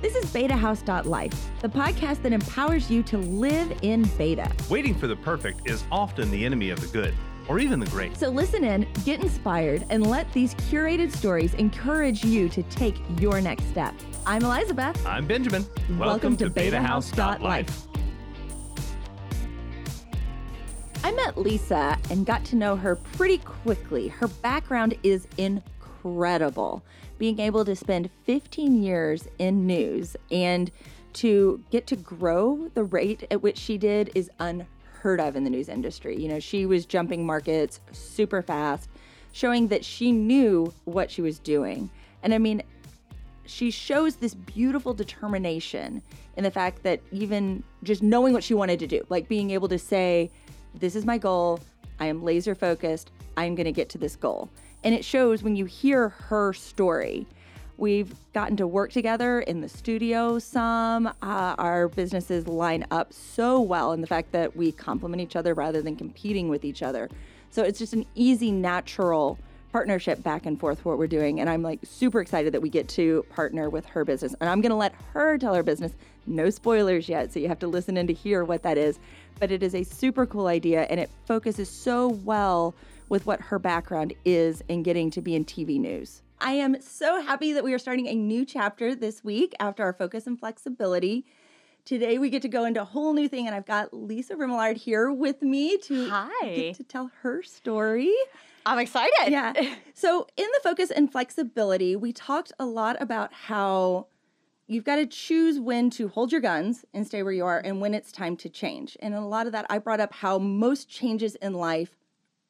This is BetaHouse.life, the podcast that empowers you to live in beta. Waiting for the perfect is often the enemy of the good, or even the great. So listen in, get inspired, and let these curated stories encourage you to take your next step. I'm Elizabeth. I'm Benjamin. Welcome, Welcome to, to BetaHouse.life. I met Lisa and got to know her pretty quickly. Her background is incredible. Being able to spend 15 years in news and to get to grow the rate at which she did is unheard of in the news industry. You know, she was jumping markets super fast, showing that she knew what she was doing. And I mean, she shows this beautiful determination in the fact that even just knowing what she wanted to do, like being able to say, This is my goal, I am laser focused, I'm going to get to this goal. And it shows when you hear her story. We've gotten to work together in the studio some. Uh, our businesses line up so well and the fact that we complement each other rather than competing with each other. So it's just an easy, natural partnership back and forth what we're doing. And I'm like super excited that we get to partner with her business. And I'm going to let her tell her business. No spoilers yet. So you have to listen in to hear what that is. But it is a super cool idea and it focuses so well with what her background is in getting to be in TV news. I am so happy that we are starting a new chapter this week after our focus and flexibility. Today we get to go into a whole new thing, and I've got Lisa Remillard here with me to Hi. to tell her story. I'm excited. Yeah. So, in the focus and flexibility, we talked a lot about how you've got to choose when to hold your guns and stay where you are and when it's time to change. And a lot of that, I brought up how most changes in life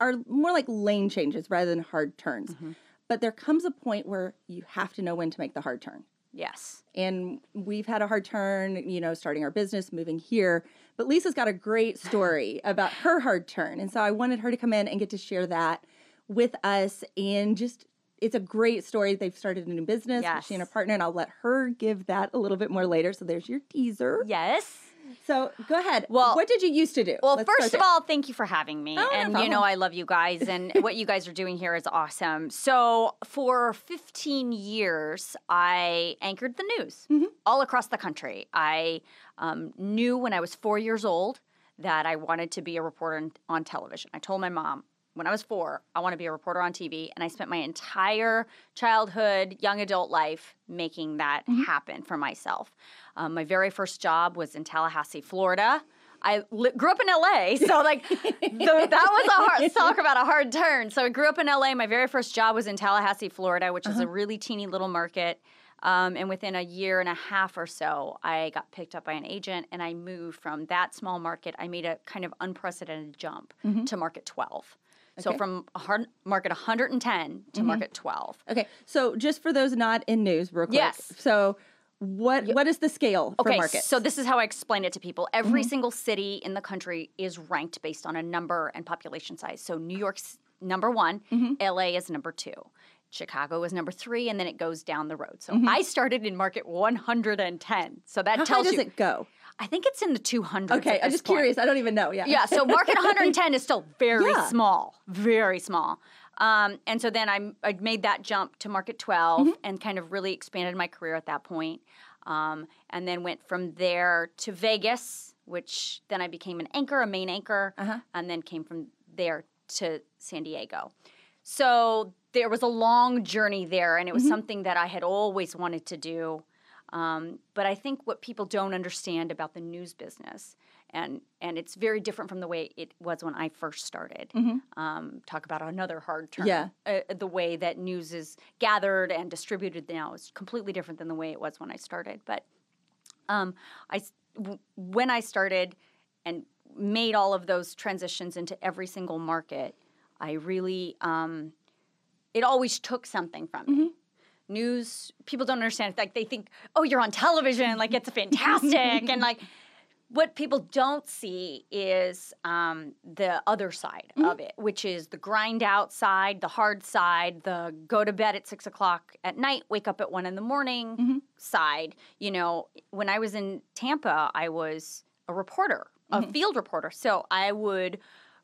are more like lane changes rather than hard turns. Mm-hmm. But there comes a point where you have to know when to make the hard turn. Yes. And we've had a hard turn, you know, starting our business, moving here. But Lisa's got a great story about her hard turn. And so I wanted her to come in and get to share that with us and just it's a great story. They've started a new business. Yes. She and her partner, and I'll let her give that a little bit more later. So there's your teaser. Yes. So go ahead. Well, what did you used to do? Well, Let's first of all, thank you for having me. Oh, and no you know, I love you guys, and what you guys are doing here is awesome. So for 15 years, I anchored the news mm-hmm. all across the country. I um, knew when I was four years old that I wanted to be a reporter on, on television. I told my mom, when I was four, I want to be a reporter on TV. And I spent my entire childhood, young adult life making that mm-hmm. happen for myself. Um, my very first job was in Tallahassee, Florida. I li- grew up in LA, so like the, that was a hard talk about a hard turn. So I grew up in LA. My very first job was in Tallahassee, Florida, which uh-huh. is a uh-huh. really teeny little market. Um, and within a year and a half or so, I got picked up by an agent, and I moved from that small market. I made a kind of unprecedented jump mm-hmm. to market twelve. So from hard, market 110 to mm-hmm. market 12. Okay. So just for those not in news, real quick. Yes. So what what is the scale okay, for markets? So this is how I explain it to people. Every mm-hmm. single city in the country is ranked based on a number and population size. So New York's number one, mm-hmm. LA is number two. Chicago is number three, and then it goes down the road. So mm-hmm. I started in market 110. So that how tells high does you, it go? I think it's in the 200s. Okay, I'm just point. curious. I don't even know. Yeah. Yeah. So market 110 is still very yeah. small, very small. Um, and so then I, I made that jump to market 12 mm-hmm. and kind of really expanded my career at that point. Um, and then went from there to Vegas, which then I became an anchor, a main anchor, uh-huh. and then came from there to San Diego. So there was a long journey there, and it was mm-hmm. something that I had always wanted to do. Um, but I think what people don't understand about the news business, and and it's very different from the way it was when I first started. Mm-hmm. Um, talk about another hard term. Yeah, uh, the way that news is gathered and distributed now is completely different than the way it was when I started. But um, I w- when I started and made all of those transitions into every single market, I really um, it always took something from me. News people don't understand it. like they think oh you're on television like it's fantastic and like what people don't see is um, the other side mm-hmm. of it which is the grind out side the hard side the go to bed at six o'clock at night wake up at one in the morning mm-hmm. side you know when i was in tampa i was a reporter a mm-hmm. field reporter so i would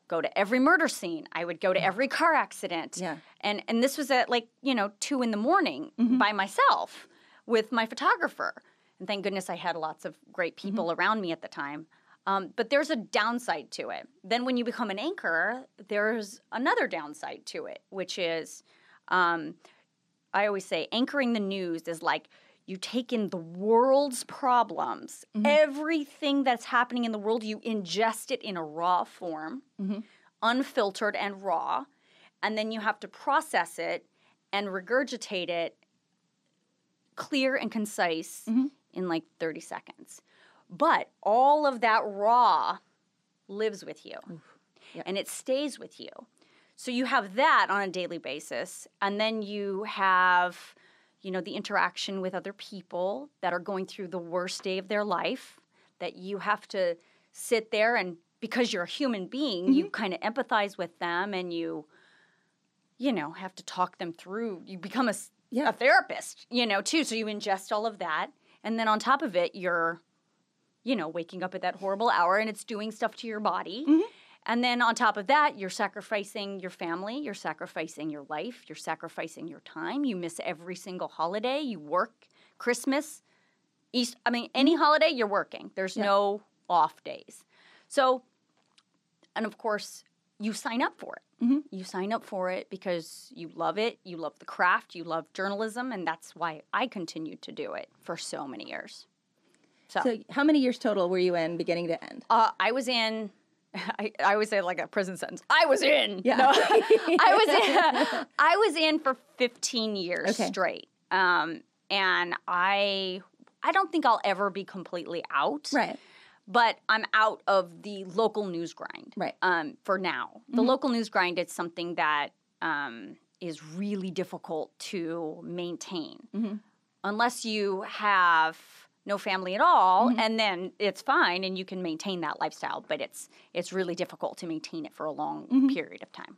go to every murder scene. I would go to every car accident. Yeah. And and this was at like, you know, two in the morning mm-hmm. by myself with my photographer. And thank goodness I had lots of great people mm-hmm. around me at the time. Um, but there's a downside to it. Then when you become an anchor, there's another downside to it, which is um, I always say anchoring the news is like you take in the world's problems, mm-hmm. everything that's happening in the world, you ingest it in a raw form, mm-hmm. unfiltered and raw, and then you have to process it and regurgitate it clear and concise mm-hmm. in like 30 seconds. But all of that raw lives with you yep. and it stays with you. So you have that on a daily basis, and then you have, you know, the interaction with other people that are going through the worst day of their life that you have to sit there and because you're a human being, mm-hmm. you kind of empathize with them and you you know, have to talk them through. You become a yeah. a therapist, you know, too. So you ingest all of that. And then on top of it, you're, you know, waking up at that horrible hour and it's doing stuff to your body. Mm-hmm. And then on top of that, you're sacrificing your family, you're sacrificing your life, you're sacrificing your time. You miss every single holiday, you work Christmas, East, I mean, any mm-hmm. holiday, you're working. There's yeah. no off days. So, and of course, you sign up for it. Mm-hmm. You sign up for it because you love it, you love the craft, you love journalism, and that's why I continued to do it for so many years. So, so how many years total were you in, beginning to end? Uh, I was in I, I always say like a prison sentence. I was in. Yeah. No, I was in. I was in for 15 years okay. straight. Um, and I I don't think I'll ever be completely out. Right. But I'm out of the local news grind. Right. Um, for now, the mm-hmm. local news grind is something that um, is really difficult to maintain, mm-hmm. unless you have no family at all mm-hmm. and then it's fine and you can maintain that lifestyle but it's it's really difficult to maintain it for a long mm-hmm. period of time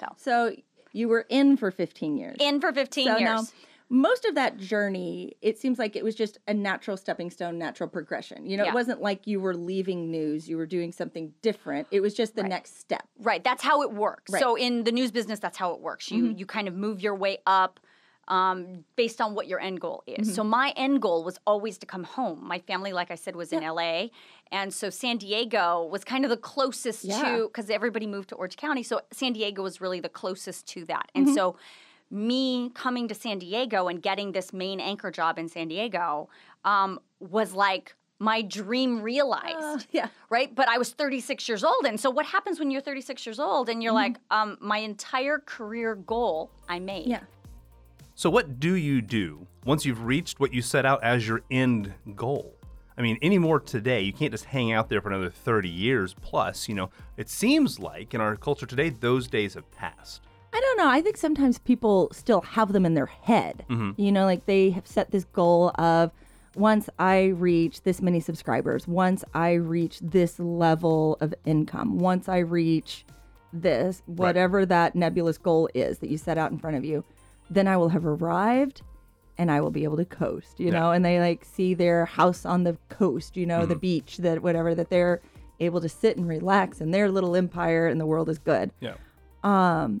so so you were in for 15 years in for 15 so years now, most of that journey it seems like it was just a natural stepping stone natural progression you know yeah. it wasn't like you were leaving news you were doing something different it was just the right. next step right that's how it works right. so in the news business that's how it works you mm-hmm. you kind of move your way up um, based on what your end goal is. Mm-hmm. So my end goal was always to come home. My family, like I said, was yeah. in LA, and so San Diego was kind of the closest yeah. to because everybody moved to Orange County. So San Diego was really the closest to that, and mm-hmm. so me coming to San Diego and getting this main anchor job in San Diego um, was like my dream realized. Uh, yeah. Right? But I was 36 years old. And so what happens when you're 36 years old and you're mm-hmm. like, um, my entire career goal I made. Yeah. So, what do you do once you've reached what you set out as your end goal? I mean, anymore today, you can't just hang out there for another 30 years plus. You know, it seems like in our culture today, those days have passed. I don't know. I think sometimes people still have them in their head. Mm-hmm. You know, like they have set this goal of once I reach this many subscribers, once I reach this level of income, once I reach this, whatever right. that nebulous goal is that you set out in front of you, then I will have arrived and I will be able to coast, you yeah. know, and they like see their house on the coast, you know, mm-hmm. the beach, that whatever, that they're able to sit and relax in their little empire and the world is good. Yeah. Um,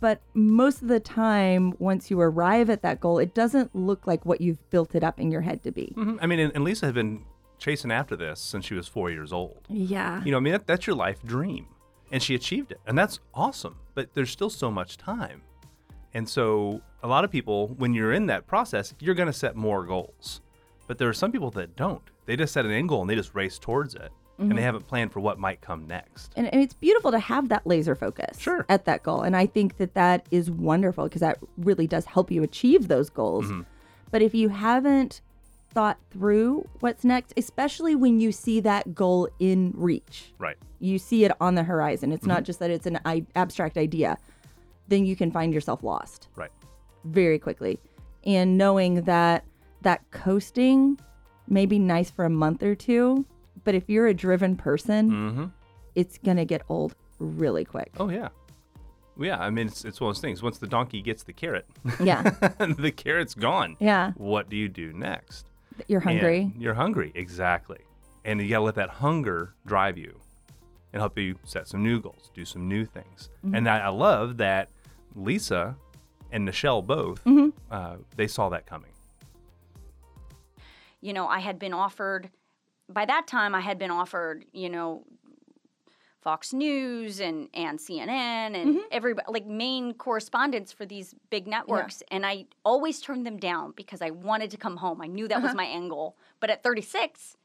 but most of the time, once you arrive at that goal, it doesn't look like what you've built it up in your head to be. Mm-hmm. I mean, and, and, Lisa had been chasing after this since she was four years old. Yeah. You know, I mean, that, that's your life dream. And she achieved it. And that's awesome. But there's still so much time. And so, a lot of people, when you're in that process, you're going to set more goals. But there are some people that don't. They just set an end goal and they just race towards it. Mm-hmm. And they mm-hmm. haven't planned for what might come next. And, and, it's beautiful to have that laser focus sure. at that goal. And I think that that is wonderful because that really does help you achieve those goals. Mm-hmm. But if you haven't thought through what's next, especially when you see that goal in reach, right? You see it on the horizon. It's mm-hmm. not just that it's an I- abstract idea then you can find yourself lost. Right. Very quickly. And knowing that that coasting may be nice for a month or two, but if you're a driven person, mm-hmm. it's going to get old really quick. Oh, yeah. Yeah, I mean, it's, it's one of those things. Once the donkey gets the carrot, yeah, the carrot's gone. Yeah. What do you do next? You're hungry. And you're hungry, exactly. And you got to let that hunger drive you and help you set some new goals, do some new things. Mm-hmm. And I, I, love that Lisa and Nichelle both, mm-hmm. uh, they saw that coming. you know, I had been offered, by that time, I had been offered, you know, Fox News and and CNN and mm-hmm. everybody like main correspondents for these big networks yeah. and I always turned them down because I wanted to come home. I knew that uh-huh. was my end goal. But at 36,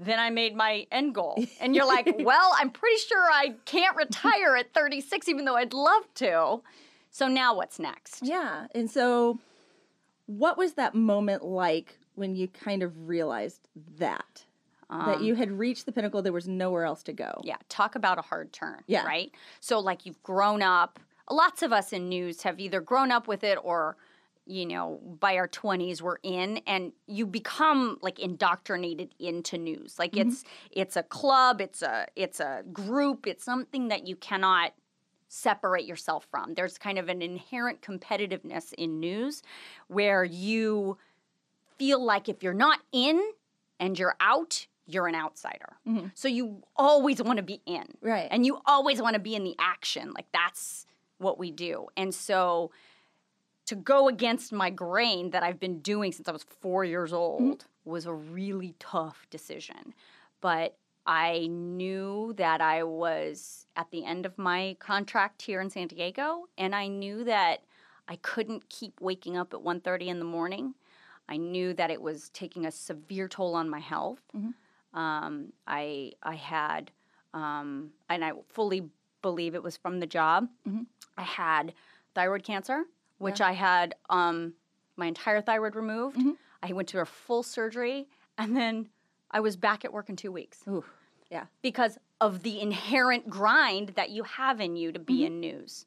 then I made my end goal. And you're like, "Well, I'm pretty sure I can't retire at 36 even though I'd love to." So now what's next? Yeah. And so what was that moment like when you kind of realized that? Um, that you had reached the pinnacle, there was nowhere else to go. Yeah, talk about a hard turn. Yeah. Right? So, like, you've grown up, lots of us in news have either grown up with it or, you know, by our 20s we're in and you become like indoctrinated into news. Like mm-hmm. it's it's a club, it's a it's a group, it's something that you cannot separate yourself from. There's kind of an inherent competitiveness in news where you feel like if you're not in and you're out, you're an outsider. Mm-hmm. So you always want to be in. Right. And you always want to be in the action. Like that's what we do. And so to go against my grain that I've been doing since I was four years old mm-hmm. was a really tough decision. But I knew that I was at the end of my contract here in San Diego, and I knew that I couldn't keep waking up at 1.30 in the morning. I knew that it was taking a severe toll on my health. Mm-hmm. Um, I I had, um, and I fully believe it was from the job. Mm-hmm. I had thyroid cancer, which yeah. I had um, my entire thyroid removed. Mm-hmm. I went to a full surgery, and then I was back at work in two weeks. Ooh. Yeah, because of the inherent grind that you have in you to be mm-hmm. in news.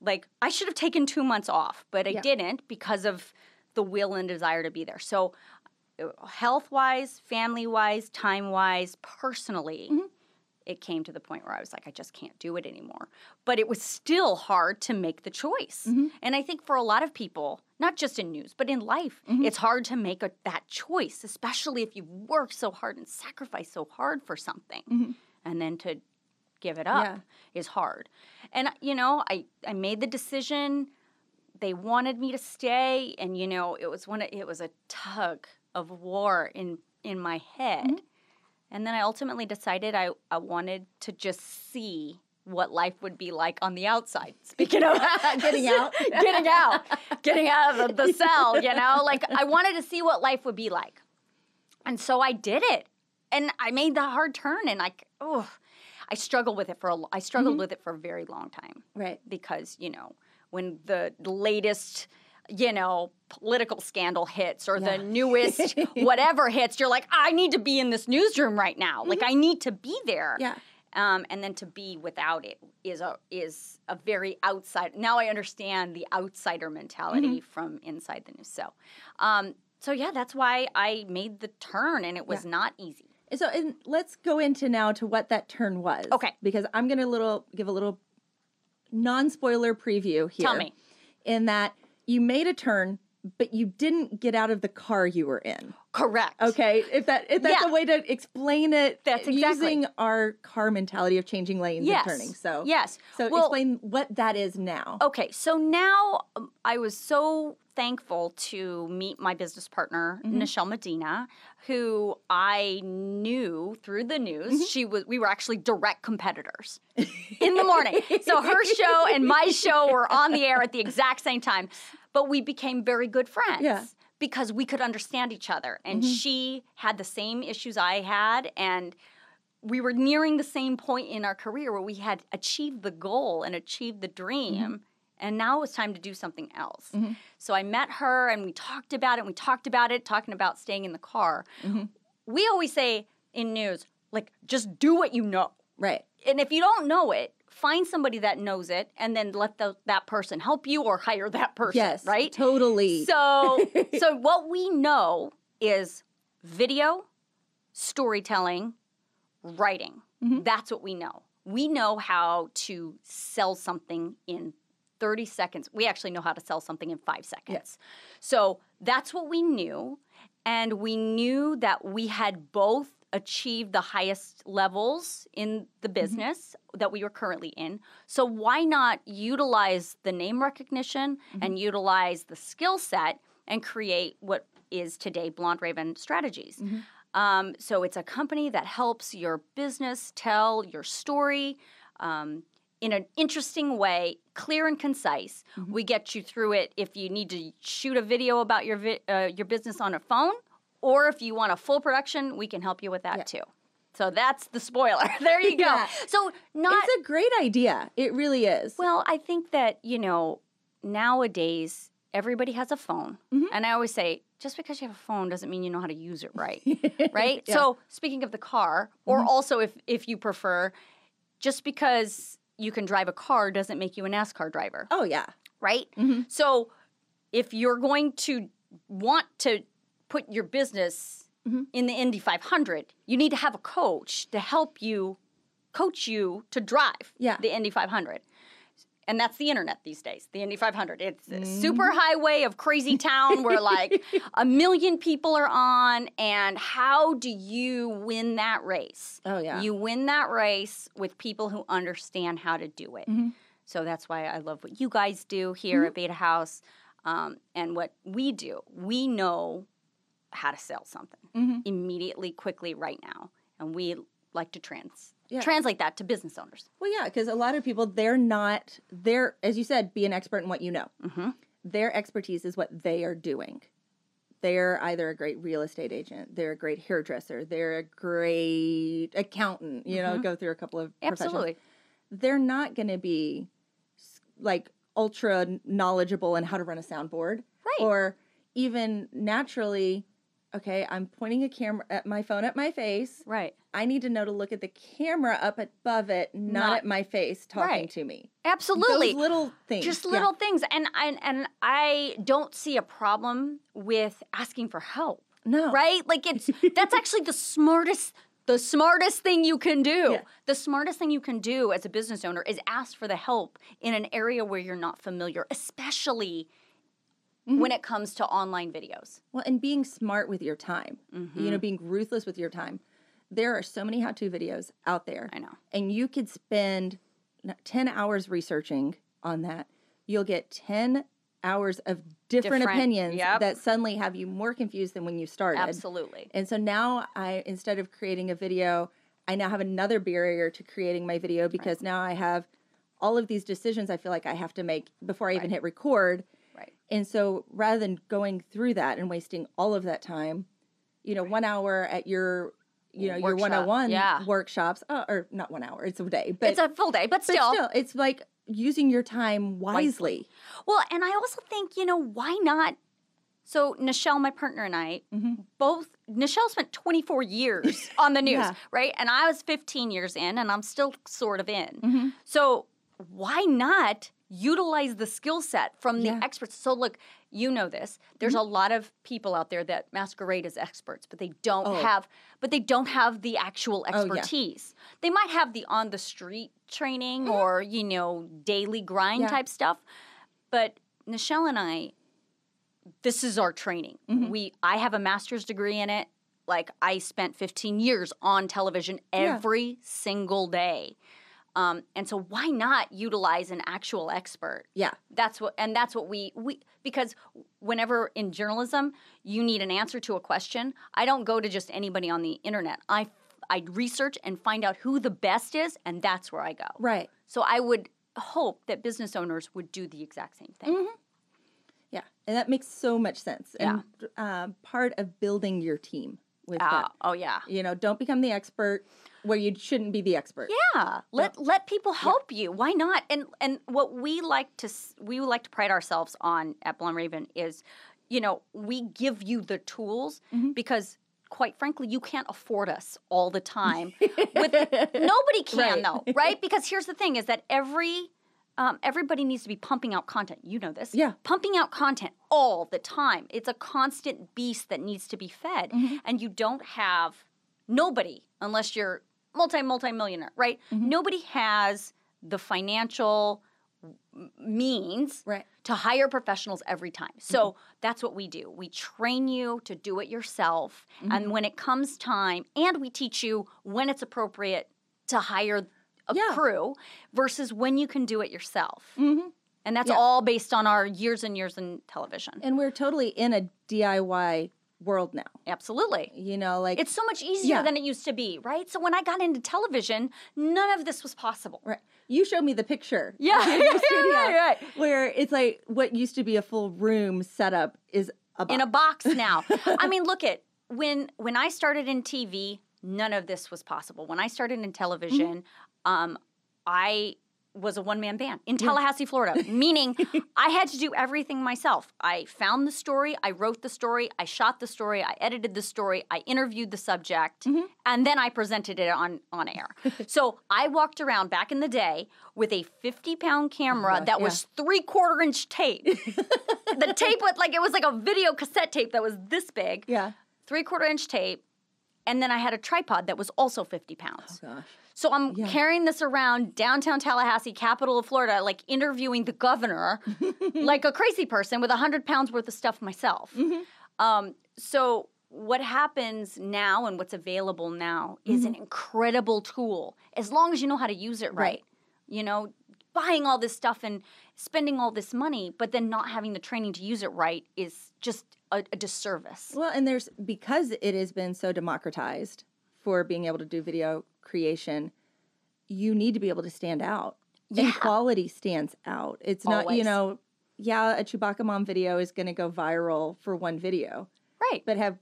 Like I should have taken two months off, but I yeah. didn't because of the will and desire to be there. So health wise, family wise, time wise, personally, mm-hmm. It came to the point where I was like, I just can't do it anymore. But it was still hard to make the choice. Mm-hmm. And I think for a lot of people, not just in news, but in life, mm-hmm. it's hard to make a, that choice, especially if you've worked so hard and sacrificed so hard for something. Mm-hmm. And then to give it up yeah. is hard. And, you know, I, I made the decision they wanted me to stay and you know it was one it was a tug of war in in my head. And then I ultimately decided I, I wanted to just see what life would be like on the outside. Speaking of getting out, getting out, getting out of the, the cell, you know, like I wanted to see what life would be like. And so I did it. And I made the hard turn and like, oh, I struggled with it for a I struggled mm-hmm. with it for a very long time. Right. Because, you know, when the latest you know, political scandal hits or yeah. the newest whatever hits, you're like, I need to be in this newsroom right now. Mm-hmm. Like I need to be there. Yeah. Um, and then to be without it is a is a very outside. Now I understand the outsider mentality mm-hmm. from inside the news. So, um, so yeah, that's why I made the turn, and it was yeah. not easy. So, and let's go into now to what that turn was. Okay. Because I'm going to little give a little non spoiler preview here. Tell me. In that you made a turn, but you didn't get out of the car you were in. Correct. Okay, if that if that's yeah. a way to explain it, that's exactly. using our car mentality of changing lanes yes. and turning. So yes, so well, explain what that is now. Okay, so now um, I was so thankful to meet my business partner mm-hmm. Nichelle Medina, who I knew through the news. Mm-hmm. She was we were actually direct competitors in the morning. so her show and my show were on the air at the exact same time, but we became very good friends. Yeah. Because we could understand each other. And mm-hmm. she had the same issues I had and we were nearing the same point in our career where we had achieved the goal and achieved the dream mm-hmm and now it was time to do something else. Mm-hmm. So I met her and we talked about it and we talked about it, talking about staying in the car. Mm-hmm. We always say in news, like, just do what you know. Right. And if you don't know it, find somebody that knows it and then let the, that person help you or hire that person. Yes. Right? Totally. So so what we know is video, storytelling, writing. Mm-hmm. That's what we know. We know how to sell something in 30 seconds. We actually know how to sell something in five seconds. Yes. So that's what we knew. And we knew that we had both achieved the highest levels in the mm-hmm. business mm-hmm. that we were currently in. So why not utilize the name recognition mm-hmm. and utilize the skill set and create what is today Blonde Raven Strategies. Mm-hmm. Um, so it's a company that helps your business tell your story um, in an interesting way, clear and concise. Mm-hmm. We get you through it if you need to shoot a video about your vi- uh, your business on a phone, or if you want a full production, we can help you with that yeah. too. So that's the spoiler. there you go. Yeah. So not It's a great idea. It really is. Well, I think that, you know, nowadays everybody has a phone. Mm-hmm. And I always say just because you have a phone doesn't mean you know how to use it right. right? Yeah. So, speaking of the car, or mm-hmm. also if if you prefer, just because you can drive a car doesn't make you a NASCAR driver. Oh yeah. Right? Mm-hmm. So, if you're going to want to put your business mm-hmm. in the Indy 500, you need to have a coach to help you coach you to drive yeah. the Indy 500. And that's the internet these days, the Indy 500. It's a mm-hmm. super highway of crazy town where like a million people are on. And how do you win that race? Oh, yeah. You win that race with people who understand how to do it. Mm-hmm. So that's why I love what you guys do here mm-hmm. at Beta House um, and what we do. We know how to sell something mm-hmm. immediately, quickly, right now. And we like to trans yeah. translate that to business owners. Well, yeah, because a lot of people, they're not, they're, as you said, be an expert in what you know. Mm-hmm. Their expertise is what they are doing. They're either a great real estate agent, they're a great hairdresser, they're a great accountant, you know, mm-hmm. go through a couple of Absolutely. They're not going to be like ultra knowledgeable in how to run a soundboard. Right. Or even naturally okay, I'm pointing a camera at my phone at my face. Right. I need to know to look at the camera up above it, not, not at my face talking right. to me. Absolutely. Those little things. Just little yeah. things. And I and I don't see a problem with asking for help. No. Right? Like it's that's actually the smartest the smartest thing you can do. Yeah. The smartest thing you can do as a business owner is ask for the help in an area where you're not familiar, especially mm-hmm. when it comes to online videos. Well, and being smart with your time, mm-hmm. you know, being ruthless with your time. There are so many how to videos out there. I know. And you could spend 10 hours researching on that. You'll get 10 hours of different, different opinions yep. that suddenly have you more confused than when you started. Absolutely. And so now I instead of creating a video, I now have another barrier to creating my video because right. now I have all of these decisions I feel like I have to make before I even hit record and so rather than going through that and wasting all of that time, you know, right. one hour at your you know, Workshop. your one on one workshops, uh, or not one hour, it's a day, but it's a full day, but still, but still it's like using your time wisely. wisely. Well, and I also think, you know, why not? So, Nichelle, my partner, and I, mm-hmm. both, Nichelle spent 24 years on the news, yeah. right? And I was 15 years in, and I'm still sort of in. Mm-hmm. So, why not utilize the skill set from the yeah. experts. So look, you know this. There's mm-hmm. a lot of people out there that masquerade as experts, but they don't oh. have but they don't have the actual expertise. Oh, yeah. They might have the on the street training mm-hmm. or, you know, daily grind yeah. type stuff. But Nichelle and I this is our training. Mm-hmm. We I have a master's degree in it. Like I spent 15 years on television every single day. Um, and so why not utilize an actual expert? Yeah. That's what and that's what we we because whenever in journalism you need an answer to a question, I don't go to just anybody on the internet. I I research and find out who the best is and that's where I go. Right. So I would hope that business owners would do the exact same thing. Mm-hmm. Yeah. And that makes so much sense. And yeah. uh, part of building your team with uh, that. Oh yeah. You know, don't become the expert where you shouldn't be the expert. Yeah, let let people help yeah. you. Why not? And and what we like to we like to pride ourselves on at Blonde Raven is, you know, we give you the tools mm-hmm. because quite frankly, you can't afford us all the time. With nobody can right. though, right? Because here's the thing: is that every um, everybody needs to be pumping out content. You know this. Yeah. Pumping out content all the time. It's a constant beast that needs to be fed. Mm-hmm. And you don't have nobody, unless you're multi multi millionaire, right? Mm-hmm. Nobody has the financial means right. to hire professionals every time. So mm-hmm. that's what we do. We train you to do it yourself. Mm-hmm. And when it comes time, and we teach you when it's appropriate to hire a yeah. crew versus when you can do it yourself. Mm-hmm. And that's yeah. all based on our years and years in television. And we're totally in a DIY world now. Absolutely. You know, like it's so much easier yeah. than it used to be, right? So when I got into television, none of this was possible. Right. You showed me the picture. Yeah. studio, right, right. Where it's like what used to be a full room setup is a in a box now. I mean, look at when when I started in TV, none of this was possible. When I started in television, mm-hmm. um, I was a one man band in Tallahassee, Florida, meaning I had to do everything myself. I found the story, I wrote the story, I shot the story, I edited the story, I interviewed the subject, mm-hmm. and then I presented it on, on air. so I walked around back in the day with a 50 pound camera oh, that yeah. was three quarter inch tape. the tape was like, it was like a video cassette tape that was this big. Yeah. Three quarter inch tape. And then I had a tripod that was also 50 pounds. Oh, gosh. So I'm yeah. carrying this around downtown Tallahassee, capital of Florida, like interviewing the governor, like a crazy person with 100 pounds worth of stuff myself. Mm-hmm. Um, so what happens now and what's available now mm-hmm. is an mm-hmm. incredible tool as long as you know how to use it right. right. You know, buying all this stuff and spending all this money, but then not having the training to use it right is just a, a disservice. Well, and there's because it has been so democratized for being able to do video creation, you need to be able to stand out. Yeah. And quality stands out. It's not, Always. you know, yeah, a Chewbacca mom video is going to go viral for one video. Right. But have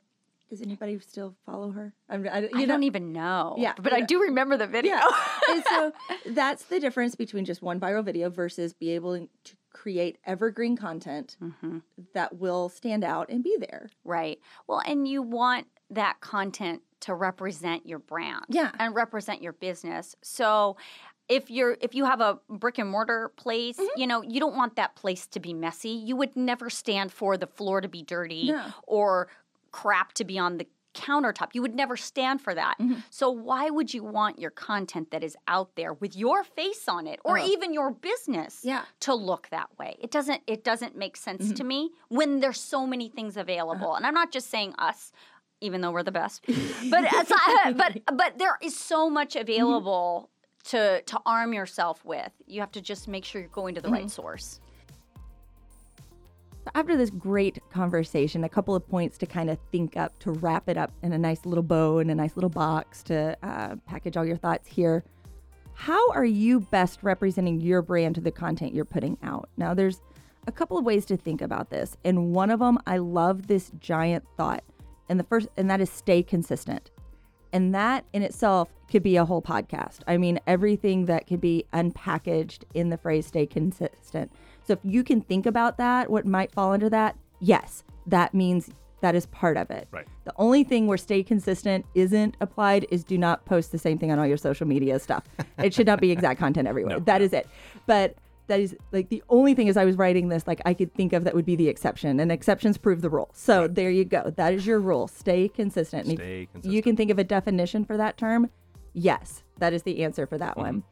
does anybody still follow her? I'm, I, I don't even know. Yeah, but I do remember the video. Yeah. so that's the difference between just one viral video versus be able to create evergreen content mm-hmm. that will stand out and be there. Right. Well, and you want that content to represent your brand yeah. and represent your business. So if you're if you have a brick and mortar place, mm-hmm. you know, you don't want that place to be messy. You would never stand for the floor to be dirty no. or crap to be on the countertop. You would never stand for that. Mm-hmm. So why would you want your content that is out there with your face on it or oh. even your business yeah. to look that way? It doesn't it doesn't make sense mm-hmm. to me when there's so many things available. Uh-huh. And I'm not just saying us even though we're the best. but but but there is so much mm-hmm. available mm-hmm. to to arm yourself with. You have to just make sure you're going to the mm-hmm. right source. After this great conversation, a couple of points to kind of think up to wrap it up in a nice little bow and a nice little box to uh, package all your thoughts here. How are you best representing your brand to the content you're putting out? Now, there's a couple of ways to think about this, and one of them, I love this giant thought and the first, and that is stay consistent. And that in itself could be a whole podcast. I mean, everything that could be unpackaged in the phrase stay consistent. So if you can think about that, what might fall under that, yes, that means that is part of it. Right. The only thing where stay consistent isn't applied is do not post the same thing on all your social media stuff. it should not be exact content everywhere. No, that no. is it. But that is like the only thing as I was writing this, like I could think of that would be the exception, and exceptions prove the rule. So right. there you go. That is your rule. Stay consistent. Stay consistent. You can think of a definition for that term. Yes, that is the answer for that mm-hmm. one.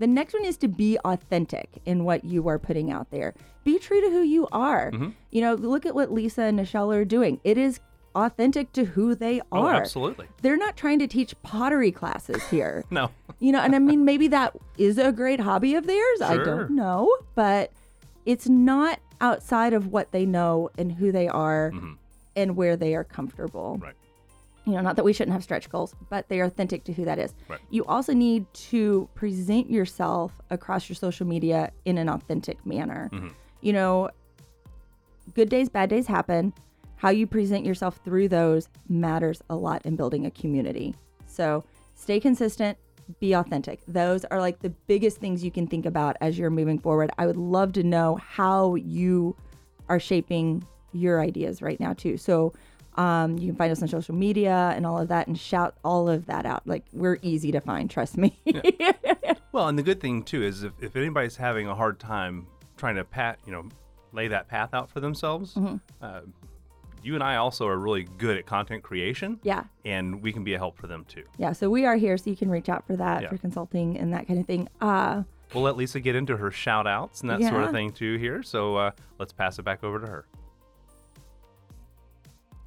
The next one is to be authentic in what you are putting out there. Be true to who you are. Mm-hmm. You know, look at what Lisa and Nichelle are doing. It is authentic to who they oh, are. Oh, absolutely. They're not trying to teach pottery classes here. no. You know, and I mean, maybe that is a great hobby of theirs. Sure. I don't know. But it's not outside of what they know and who they are mm-hmm. and where they are comfortable. Right. You know, not that we shouldn't have stretch goals, but they are authentic to who that is. Right. You also need to present yourself across your social media in an authentic manner. Mm-hmm. You know, good days, bad days happen how you present yourself through those matters a lot in building a community. So stay consistent, be authentic. Those are like the biggest things you can think about as you're moving forward. I would love to know how you are shaping your ideas right now, too. So um, you can find us on social media and all of that and shout all of that out. Like we're easy to find, trust me. yeah. Well, and the good thing too is if, if anybody's having a hard time trying to pat, you know, lay that path out for themselves, mm-hmm. uh, you and I also are really good at content creation. Yeah. And we can be a help for them too. Yeah. So we are here, so you can reach out for that, yeah. for consulting and that kind of thing. Uh, we'll let Lisa get into her shout outs and that yeah. sort of thing too here. So uh, let's pass it back over to her.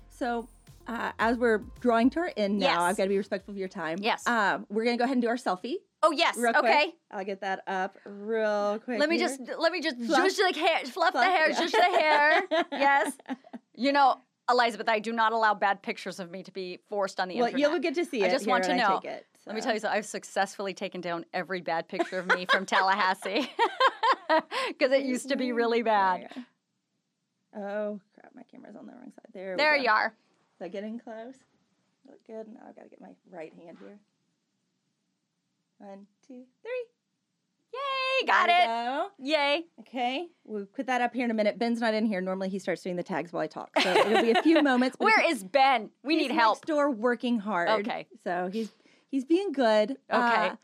So uh, as we're drawing to our end now, yes. I've got to be respectful of your time. Yes. Uh, we're going to go ahead and do our selfie. Oh yes. Real quick. okay. I'll get that up real quick. Let me here. just let me just Fluff. just like hair, fluff, the hair, yeah. just the hair. yes. You know, Elizabeth, I do not allow bad pictures of me to be forced on the Well, internet. Well, you'll get to see it. I just want to know. it, Let me tell you something. I've successfully taken down every bad picture of me from Tallahassee because it used to be really bad. There you go. Oh crap! My camera's on the wrong side. There. we There you are. Is that getting close? Look good. Now I've got to get my right hand here. One, two, three. Yay! Got it. go. Yay! Okay, we'll put that up here in a minute. Ben's not in here. Normally he starts doing the tags while I talk, so it'll be a few moments. Where is Ben? We need help. Next door, working hard. Okay. so he's he's being good. Okay. Uh,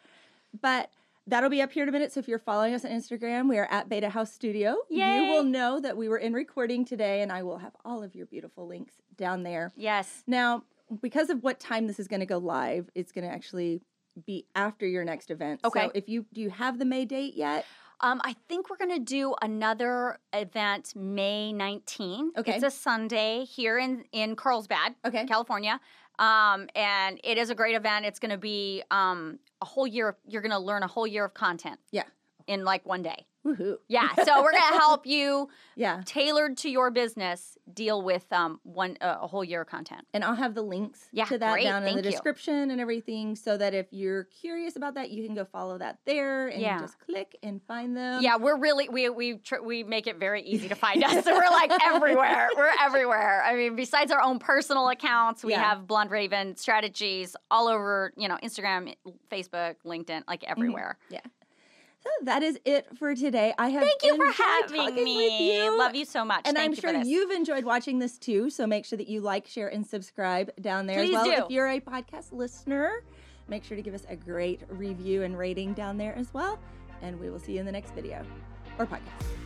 but that'll be up here in a minute. So if you're following us on Instagram, we are at Beta House Studio. Yay. You will know that we were in recording today, and I will have all of your beautiful links down there. Yes. Now, because of what time this is going to go live, it's going to actually be after your next event. Okay. So if you do you have the May date yet? Um, I think we're going to do another event May 19th. Okay. It's a Sunday here in, in Carlsbad, Okay. California. Um, and it is a great event. It's going to be um, a whole year. You're going to learn a whole year of content Yeah. In like one day. Woohoo. Yeah. So we're going to help you Yeah. tailored to your business deal with um, one uh, a whole year of content. And I'll have the links Yeah, to that great. down in the Thank you. description and everything so that if you're curious about that, you can go follow that there and Yeah. just click and find them. Yeah, we're really we we tr- we make it very easy to find us. So we're like everywhere. We're everywhere. I mean, besides our own personal accounts, we Yeah. have Blonde Raven strategies all over. You know, Instagram, Facebook, LinkedIn, like Mm-hmm. everywhere. So that is it for today. I have Thank you for having me. you. Love you so much. And Thank I'm sure you've enjoyed watching this too. So make sure that you like, share, and subscribe down there Please as well. do. If you're a podcast listener, make sure to give us a great review and rating down there as well. And we will see you in the next video or podcast.